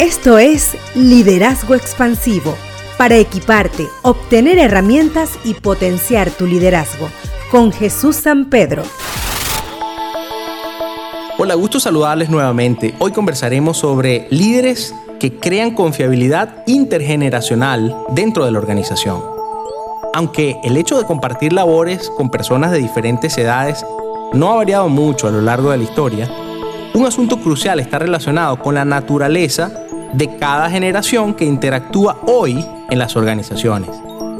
Esto es Liderazgo Expansivo, para equiparte, obtener herramientas y potenciar tu liderazgo, con Jesús San Pedro. Hola, gusto saludarles nuevamente. Hoy conversaremos sobre líderes que crean confiabilidad intergeneracional dentro de la organización. Aunque el hecho de compartir labores con personas de diferentes edades no ha variado mucho a lo largo de la historia, un asunto crucial está relacionado con la naturaleza de cada generación que interactúa hoy en las organizaciones.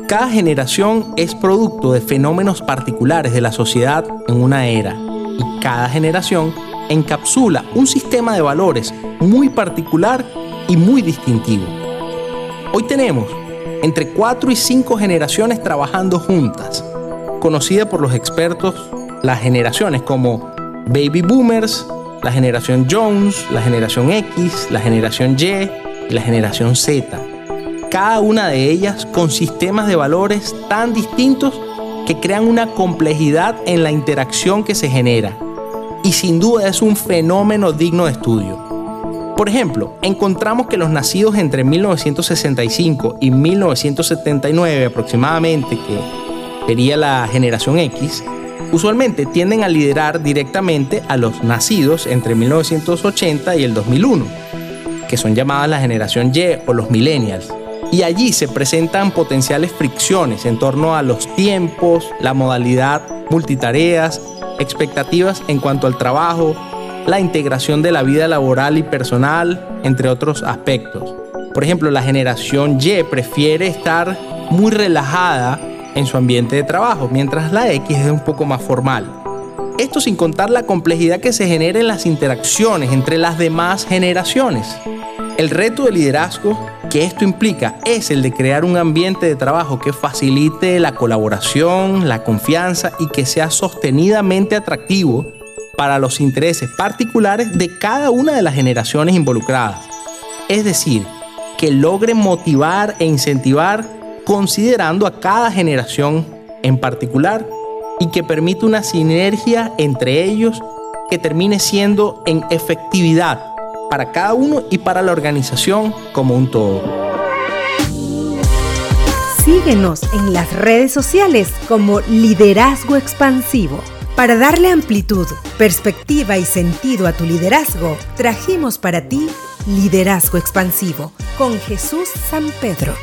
Cada generación es producto de fenómenos particulares de la sociedad en una era y cada generación encapsula un sistema de valores muy particular y muy distintivo. Hoy tenemos entre 4 y 5 generaciones trabajando juntas, conocida por los expertos las generaciones como Baby Boomers, la generación Jones, la generación X, la generación Y y la generación Z. Cada una de ellas con sistemas de valores tan distintos que crean una complejidad en la interacción que se genera. Y sin duda es un fenómeno digno de estudio. Por ejemplo, encontramos que los nacidos entre 1965 y 1979 aproximadamente, que sería la generación X, usualmente tienden a liderar directamente a los nacidos entre 1980 y el 2001, que son llamadas la generación Y o los millennials. Y allí se presentan potenciales fricciones en torno a los tiempos, la modalidad multitareas, expectativas en cuanto al trabajo, la integración de la vida laboral y personal, entre otros aspectos. Por ejemplo, la generación Y prefiere estar muy relajada en su ambiente de trabajo, mientras la X es un poco más formal. Esto sin contar la complejidad que se genera en las interacciones entre las demás generaciones. El reto de liderazgo que esto implica es el de crear un ambiente de trabajo que facilite la colaboración, la confianza y que sea sostenidamente atractivo para los intereses particulares de cada una de las generaciones involucradas. Es decir, que logre motivar e incentivar considerando a cada generación en particular y que permite una sinergia entre ellos que termine siendo en efectividad para cada uno y para la organización como un todo. Síguenos en las redes sociales como Liderazgo Expansivo. Para darle amplitud, perspectiva y sentido a tu liderazgo, trajimos para ti Liderazgo Expansivo con Jesús San Pedro.